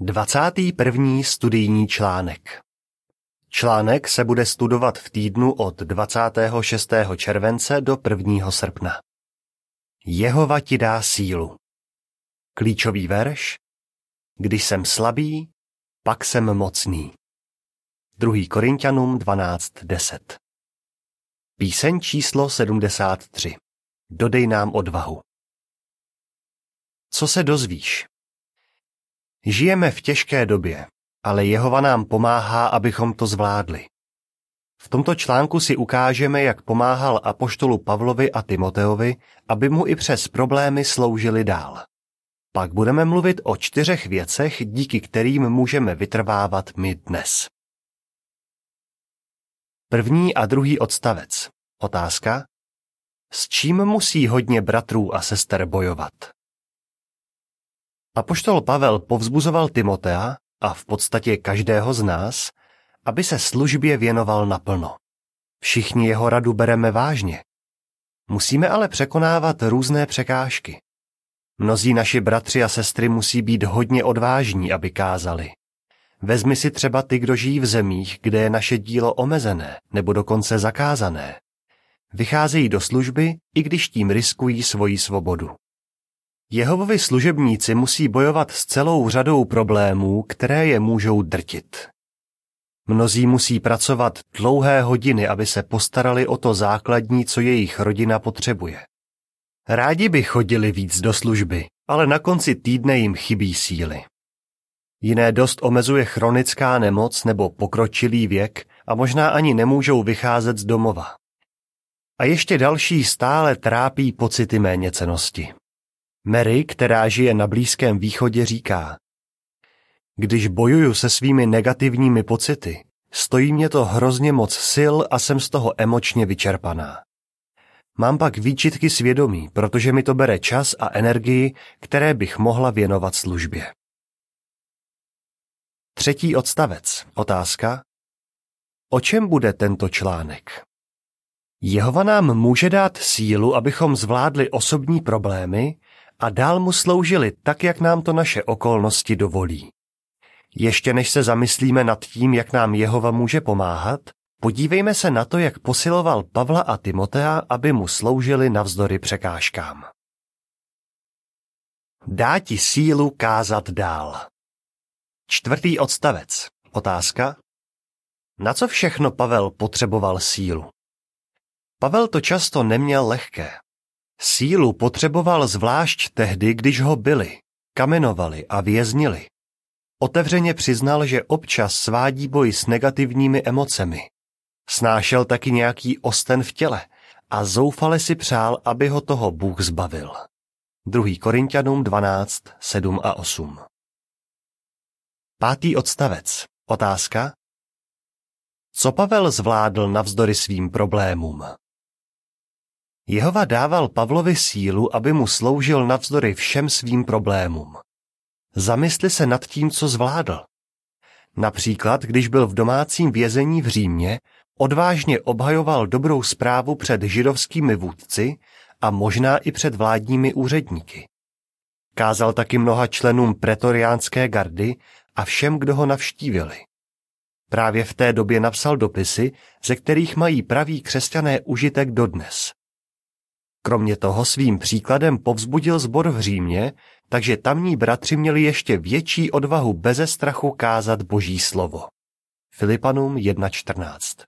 21. studijní článek Článek se bude studovat v týdnu od 26. července do 1. srpna. Jehova ti dá sílu. Klíčový verš Když jsem slabý, pak jsem mocný. 2. Korintianům 12.10 Píseň číslo 73 Dodej nám odvahu. Co se dozvíš? Žijeme v těžké době, ale Jehova nám pomáhá, abychom to zvládli. V tomto článku si ukážeme, jak pomáhal apoštolu Pavlovi a Timoteovi, aby mu i přes problémy sloužili dál. Pak budeme mluvit o čtyřech věcech, díky kterým můžeme vytrvávat my dnes. První a druhý odstavec. Otázka. S čím musí hodně bratrů a sester bojovat? Apoštol Pavel povzbuzoval Timotea a v podstatě každého z nás, aby se službě věnoval naplno. Všichni jeho radu bereme vážně. Musíme ale překonávat různé překážky. Mnozí naši bratři a sestry musí být hodně odvážní, aby kázali. Vezmi si třeba ty, kdo žijí v zemích, kde je naše dílo omezené nebo dokonce zakázané. Vycházejí do služby, i když tím riskují svoji svobodu. Jehovovi služebníci musí bojovat s celou řadou problémů, které je můžou drtit. Mnozí musí pracovat dlouhé hodiny, aby se postarali o to základní, co jejich rodina potřebuje. Rádi by chodili víc do služby, ale na konci týdne jim chybí síly. Jiné dost omezuje chronická nemoc nebo pokročilý věk a možná ani nemůžou vycházet z domova. A ještě další stále trápí pocity méněcenosti. Mary, která žije na Blízkém východě, říká Když bojuju se svými negativními pocity, stojí mě to hrozně moc sil a jsem z toho emočně vyčerpaná. Mám pak výčitky svědomí, protože mi to bere čas a energii, které bych mohla věnovat službě. Třetí odstavec. Otázka. O čem bude tento článek? Jehova nám může dát sílu, abychom zvládli osobní problémy a dál mu sloužili tak, jak nám to naše okolnosti dovolí. Ještě než se zamyslíme nad tím, jak nám Jehova může pomáhat, podívejme se na to, jak posiloval Pavla a Timotea, aby mu sloužili navzdory překážkám. Dá ti sílu kázat dál. Čtvrtý odstavec. Otázka. Na co všechno Pavel potřeboval sílu? Pavel to často neměl lehké. Sílu potřeboval zvlášť tehdy, když ho byli, kamenovali a věznili. Otevřeně přiznal, že občas svádí boj s negativními emocemi. Snášel taky nějaký osten v těle a zoufale si přál, aby ho toho Bůh zbavil. 2. Korintianům 12, 7 a 8 Pátý odstavec. Otázka. Co Pavel zvládl navzdory svým problémům? Jehova dával Pavlovi sílu, aby mu sloužil navzdory všem svým problémům. Zamysli se nad tím, co zvládl. Například, když byl v domácím vězení v Římě, odvážně obhajoval dobrou zprávu před židovskými vůdci a možná i před vládními úředníky. Kázal taky mnoha členům pretoriánské gardy a všem, kdo ho navštívili. Právě v té době napsal dopisy, ze kterých mají praví křesťané užitek dodnes. Kromě toho svým příkladem povzbudil zbor v Římě, takže tamní bratři měli ještě větší odvahu beze strachu kázat boží slovo. Filipanům 1.14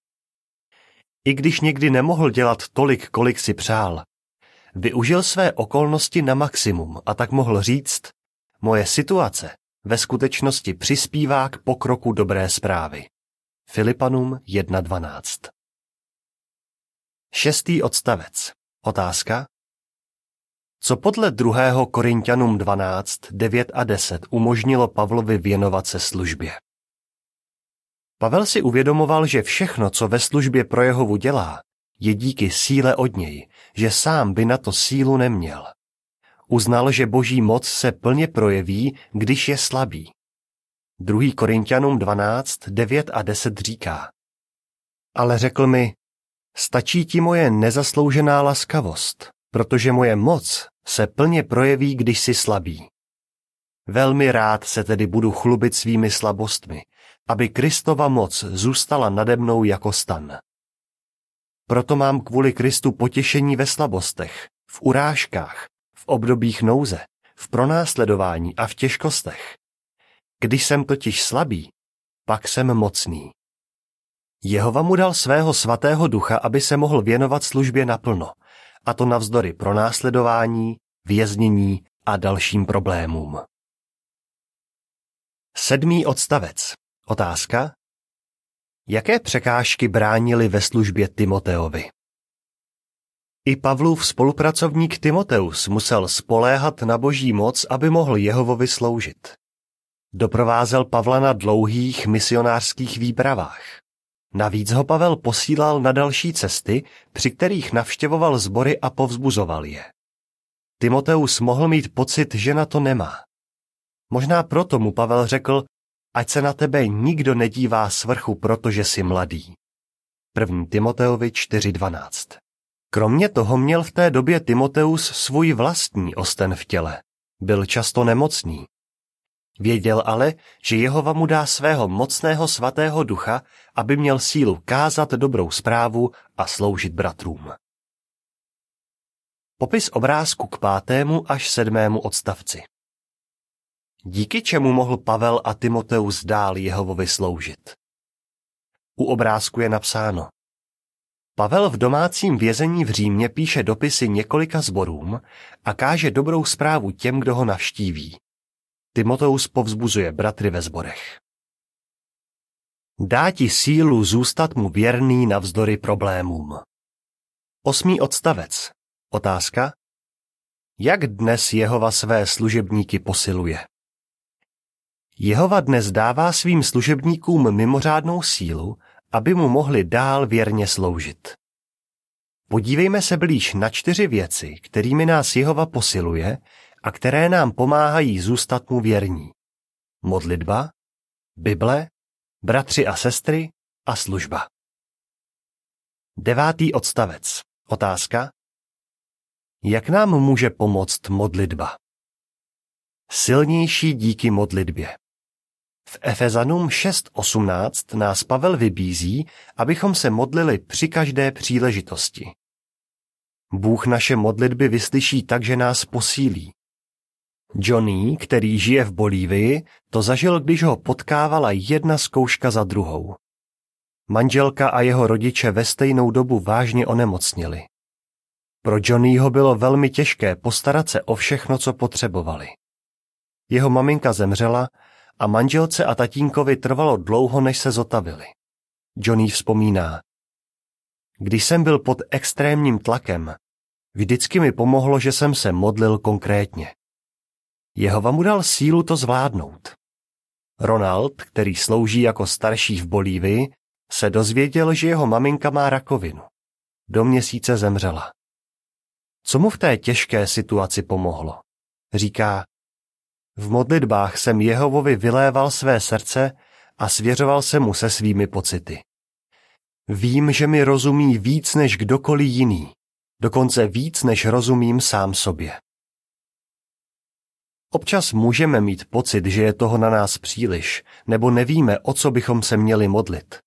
I když někdy nemohl dělat tolik, kolik si přál, využil své okolnosti na maximum a tak mohl říct, moje situace ve skutečnosti přispívá k pokroku dobré zprávy. Filipanům 1.12 Šestý odstavec Otázka? Co podle 2. Korintianům 12, 9 a 10 umožnilo Pavlovi věnovat se službě? Pavel si uvědomoval, že všechno, co ve službě pro Jehovu dělá, je díky síle od něj, že sám by na to sílu neměl. Uznal, že boží moc se plně projeví, když je slabý. 2. Korintianům 12, 9 a 10 říká. Ale řekl mi, Stačí ti moje nezasloužená laskavost, protože moje moc se plně projeví, když jsi slabý. Velmi rád se tedy budu chlubit svými slabostmi, aby Kristova moc zůstala nade mnou jako stan. Proto mám kvůli Kristu potěšení ve slabostech, v urážkách, v obdobích nouze, v pronásledování a v těžkostech. Když jsem totiž slabý, pak jsem mocný. Jehova mu dal svého svatého ducha, aby se mohl věnovat službě naplno, a to navzdory pronásledování, věznění a dalším problémům. Sedmý odstavec. Otázka. Jaké překážky bránily ve službě Timoteovi? I Pavlův spolupracovník Timoteus musel spoléhat na boží moc, aby mohl Jehovovi sloužit. Doprovázel Pavla na dlouhých misionářských výpravách. Navíc ho Pavel posílal na další cesty, při kterých navštěvoval sbory a povzbuzoval je. Timoteus mohl mít pocit, že na to nemá. Možná proto mu Pavel řekl, ať se na tebe nikdo nedívá svrchu, protože jsi mladý. 1. Timoteovi 4.12 Kromě toho měl v té době Timoteus svůj vlastní osten v těle. Byl často nemocný. Věděl ale, že Jehova mu dá svého mocného svatého ducha, aby měl sílu kázat dobrou zprávu a sloužit bratrům. Popis obrázku k pátému až sedmému odstavci. Díky čemu mohl Pavel a Timoteus dál Jehovovi sloužit. U obrázku je napsáno Pavel v domácím vězení v Římě píše dopisy několika zborům a káže dobrou zprávu těm, kdo ho navštíví. Timoteus povzbuzuje bratry ve zborech. Dá ti sílu zůstat mu věrný navzdory problémům. Osmý odstavec. Otázka. Jak dnes Jehova své služebníky posiluje? Jehova dnes dává svým služebníkům mimořádnou sílu, aby mu mohli dál věrně sloužit. Podívejme se blíž na čtyři věci, kterými nás Jehova posiluje a které nám pomáhají zůstat mu věrní. Modlitba, Bible, bratři a sestry a služba. Devátý odstavec. Otázka. Jak nám může pomoct modlitba? Silnější díky modlitbě. V Efezanům 6.18 nás Pavel vybízí, abychom se modlili při každé příležitosti. Bůh naše modlitby vyslyší tak, že nás posílí. Johnny, který žije v Bolívii, to zažil, když ho potkávala jedna zkouška za druhou. Manželka a jeho rodiče ve stejnou dobu vážně onemocnili. Pro Johnnyho bylo velmi těžké postarat se o všechno, co potřebovali. Jeho maminka zemřela a manželce a tatínkovi trvalo dlouho, než se zotavili. Johnny vzpomíná. Když jsem byl pod extrémním tlakem, vždycky mi pomohlo, že jsem se modlil konkrétně. Jehova mu dal sílu to zvládnout. Ronald, který slouží jako starší v Bolívii, se dozvěděl, že jeho maminka má rakovinu. Do měsíce zemřela. Co mu v té těžké situaci pomohlo? Říká, v modlitbách jsem Jehovovi vyléval své srdce a svěřoval se mu se svými pocity. Vím, že mi rozumí víc než kdokoliv jiný, dokonce víc než rozumím sám sobě. Občas můžeme mít pocit, že je toho na nás příliš, nebo nevíme, o co bychom se měli modlit.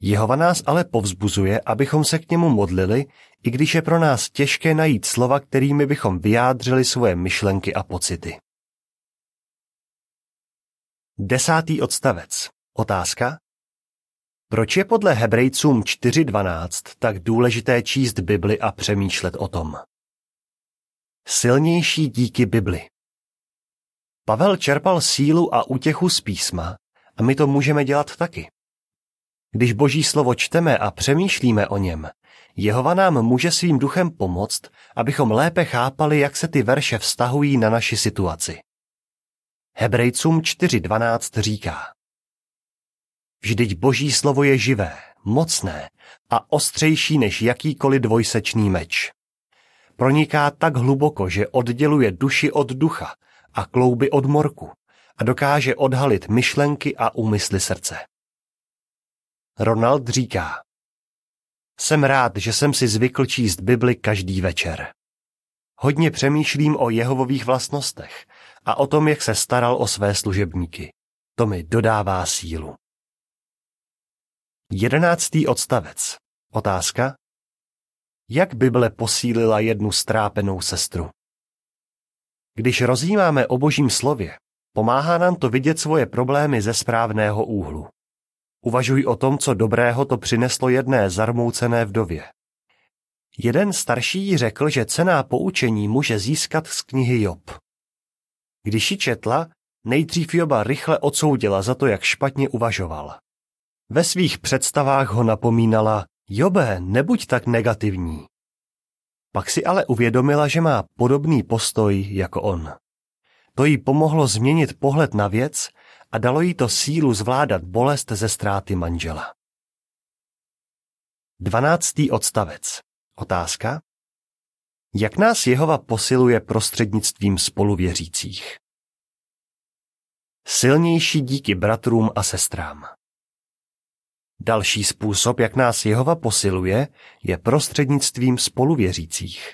Jehova nás ale povzbuzuje, abychom se k němu modlili, i když je pro nás těžké najít slova, kterými bychom vyjádřili svoje myšlenky a pocity. Desátý odstavec. Otázka. Proč je podle Hebrejcům 4.12 tak důležité číst Bibli a přemýšlet o tom? Silnější díky Bibli. Pavel čerpal sílu a útěchu z písma a my to můžeme dělat taky. Když boží slovo čteme a přemýšlíme o něm, Jehova nám může svým duchem pomoct, abychom lépe chápali, jak se ty verše vztahují na naši situaci. Hebrejcům 4.12 říká Vždyť boží slovo je živé, mocné a ostřejší než jakýkoliv dvojsečný meč. Proniká tak hluboko, že odděluje duši od ducha a klouby od morku a dokáže odhalit myšlenky a úmysly srdce. Ronald říká, jsem rád, že jsem si zvykl číst Bibli každý večer. Hodně přemýšlím o jehovových vlastnostech a o tom, jak se staral o své služebníky. To mi dodává sílu. Jedenáctý odstavec. Otázka. Jak Bible posílila jednu strápenou sestru? Když rozjímáme o božím slově, pomáhá nám to vidět svoje problémy ze správného úhlu. Uvažuj o tom, co dobrého to přineslo jedné zarmoucené vdově. Jeden starší řekl, že cená poučení může získat z knihy Job. Když ji četla, nejdřív Joba rychle odsoudila za to, jak špatně uvažoval. Ve svých představách ho napomínala, Jobe, nebuď tak negativní. Pak si ale uvědomila, že má podobný postoj jako on. To jí pomohlo změnit pohled na věc a dalo jí to sílu zvládat bolest ze ztráty manžela. 12. odstavec. Otázka. Jak nás Jehova posiluje prostřednictvím spoluvěřících? Silnější díky bratrům a sestrám. Další způsob, jak nás Jehova posiluje, je prostřednictvím spoluvěřících.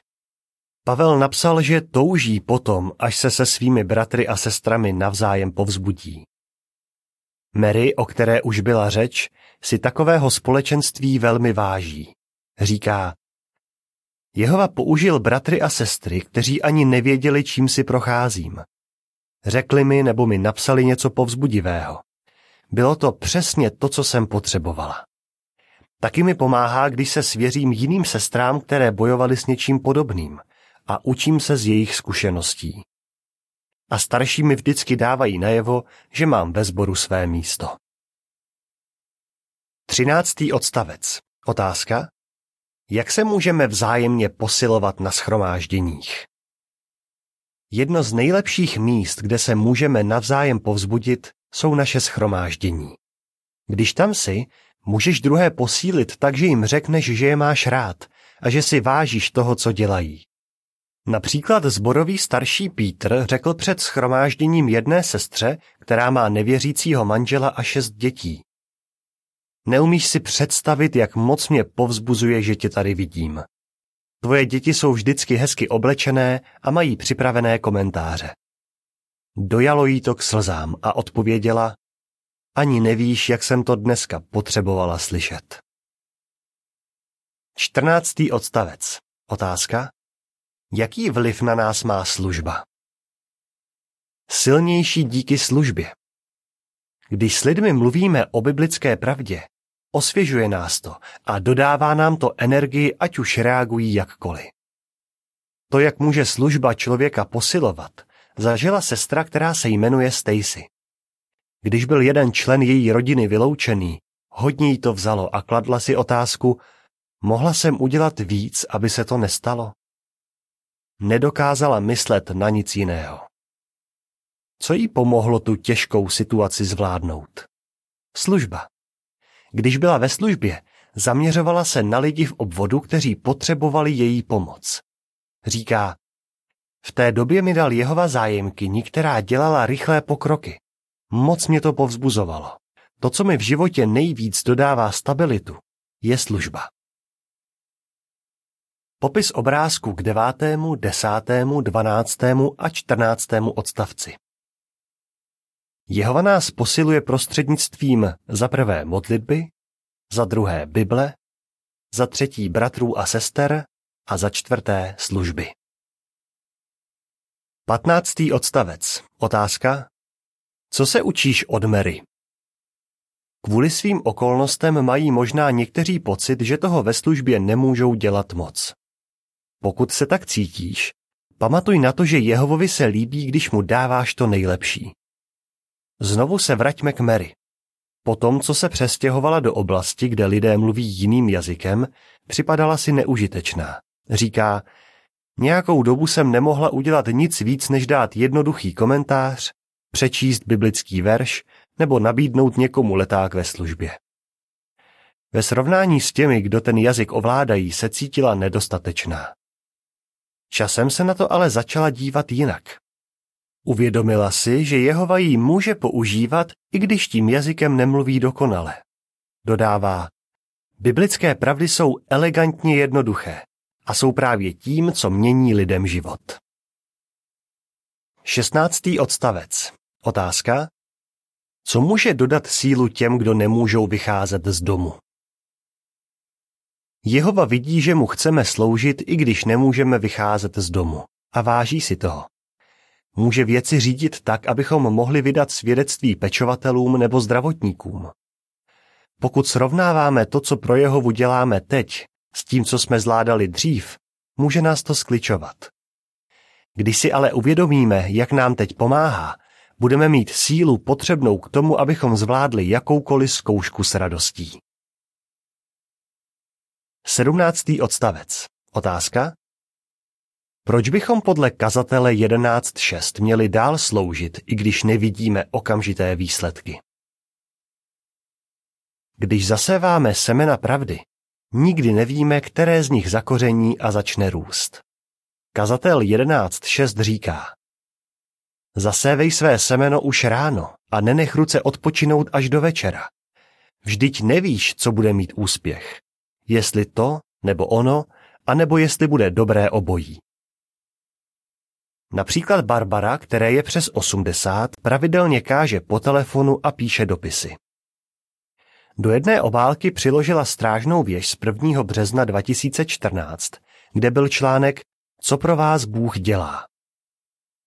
Pavel napsal, že touží potom, až se se svými bratry a sestrami navzájem povzbudí. Mary, o které už byla řeč, si takového společenství velmi váží. Říká, Jehova použil bratry a sestry, kteří ani nevěděli, čím si procházím. Řekli mi nebo mi napsali něco povzbudivého. Bylo to přesně to, co jsem potřebovala. Taky mi pomáhá, když se svěřím jiným sestrám, které bojovali s něčím podobným a učím se z jejich zkušeností. A starší mi vždycky dávají najevo, že mám ve sboru své místo. Třináctý odstavec. Otázka. Jak se můžeme vzájemně posilovat na schromážděních? Jedno z nejlepších míst, kde se můžeme navzájem povzbudit, jsou naše schromáždění. Když tam si, můžeš druhé posílit tak, že jim řekneš, že je máš rád a že si vážíš toho, co dělají. Například zborový starší Pítr řekl před schromážděním jedné sestře, která má nevěřícího manžela a šest dětí. Neumíš si představit, jak moc mě povzbuzuje, že tě tady vidím. Tvoje děti jsou vždycky hezky oblečené a mají připravené komentáře. Dojalo jí to k slzám a odpověděla, ani nevíš, jak jsem to dneska potřebovala slyšet. 14. odstavec. Otázka. Jaký vliv na nás má služba? Silnější díky službě. Když s lidmi mluvíme o biblické pravdě, osvěžuje nás to a dodává nám to energii, ať už reagují jakkoliv. To, jak může služba člověka posilovat, zažila sestra, která se jmenuje Stacy. Když byl jeden člen její rodiny vyloučený, hodně jí to vzalo a kladla si otázku, mohla jsem udělat víc, aby se to nestalo? Nedokázala myslet na nic jiného. Co jí pomohlo tu těžkou situaci zvládnout? Služba. Když byla ve službě, zaměřovala se na lidi v obvodu, kteří potřebovali její pomoc. Říká, v té době mi dal Jehova zájemkyni, která dělala rychlé pokroky. Moc mě to povzbuzovalo. To, co mi v životě nejvíc dodává stabilitu, je služba. Popis obrázku k devátému, desátému, dvanáctému a čtrnáctému odstavci. Jehova nás posiluje prostřednictvím za prvé modlitby, za druhé Bible, za třetí bratrů a sester a za čtvrté služby. 15. odstavec. Otázka. Co se učíš od Mary? Kvůli svým okolnostem mají možná někteří pocit, že toho ve službě nemůžou dělat moc. Pokud se tak cítíš, pamatuj na to, že Jehovovi se líbí, když mu dáváš to nejlepší. Znovu se vraťme k Mary. Po tom, co se přestěhovala do oblasti, kde lidé mluví jiným jazykem, připadala si neužitečná. Říká, Nějakou dobu jsem nemohla udělat nic víc, než dát jednoduchý komentář, přečíst biblický verš nebo nabídnout někomu leták ve službě. Ve srovnání s těmi, kdo ten jazyk ovládají, se cítila nedostatečná. Časem se na to ale začala dívat jinak. Uvědomila si, že Jehova jí může používat, i když tím jazykem nemluví dokonale. Dodává, biblické pravdy jsou elegantně jednoduché a jsou právě tím, co mění lidem život. 16. odstavec. Otázka. Co může dodat sílu těm, kdo nemůžou vycházet z domu? Jehova vidí, že mu chceme sloužit, i když nemůžeme vycházet z domu. A váží si toho. Může věci řídit tak, abychom mohli vydat svědectví pečovatelům nebo zdravotníkům. Pokud srovnáváme to, co pro Jehovu děláme teď, s tím, co jsme zvládali dřív, může nás to skličovat. Když si ale uvědomíme, jak nám teď pomáhá, budeme mít sílu potřebnou k tomu, abychom zvládli jakoukoliv zkoušku s radostí. 17. odstavec. Otázka? Proč bychom podle kazatele 11.6 měli dál sloužit, i když nevidíme okamžité výsledky? Když zaséváme semena pravdy, nikdy nevíme, které z nich zakoření a začne růst. Kazatel 11.6 říká Zasévej své semeno už ráno a nenech ruce odpočinout až do večera. Vždyť nevíš, co bude mít úspěch. Jestli to, nebo ono, anebo jestli bude dobré obojí. Například Barbara, které je přes 80, pravidelně káže po telefonu a píše dopisy. Do jedné obálky přiložila strážnou věž z 1. března 2014, kde byl článek Co pro vás Bůh dělá.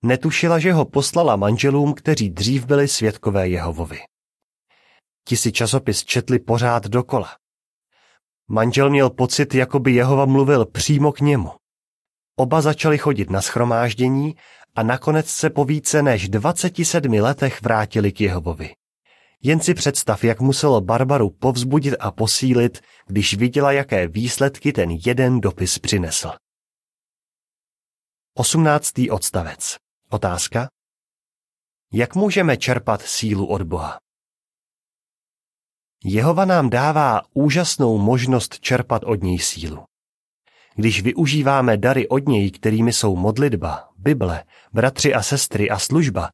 Netušila, že ho poslala manželům, kteří dřív byli svědkové Jehovovi. Ti si časopis četli pořád dokola. Manžel měl pocit, jako by Jehova mluvil přímo k němu. Oba začali chodit na schromáždění a nakonec se po více než 27 letech vrátili k Jehovovi. Jen si představ, jak muselo Barbaru povzbudit a posílit, když viděla, jaké výsledky ten jeden dopis přinesl. 18. odstavec. Otázka. Jak můžeme čerpat sílu od Boha? Jehova nám dává úžasnou možnost čerpat od něj sílu. Když využíváme dary od něj, kterými jsou modlitba, Bible, bratři a sestry a služba,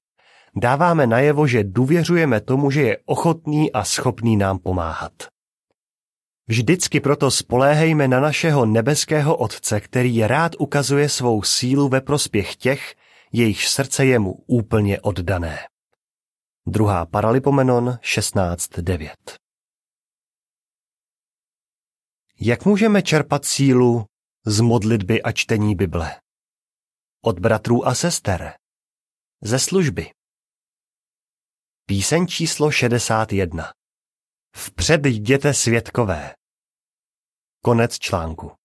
dáváme najevo, že důvěřujeme tomu, že je ochotný a schopný nám pomáhat. Vždycky proto spoléhejme na našeho nebeského Otce, který rád ukazuje svou sílu ve prospěch těch, jejich srdce je mu úplně oddané. Druhá Paralipomenon 16.9 Jak můžeme čerpat sílu z modlitby a čtení Bible? Od bratrů a sester. Ze služby. Píseň číslo 61. Vpřed jděte světkové. Konec článku.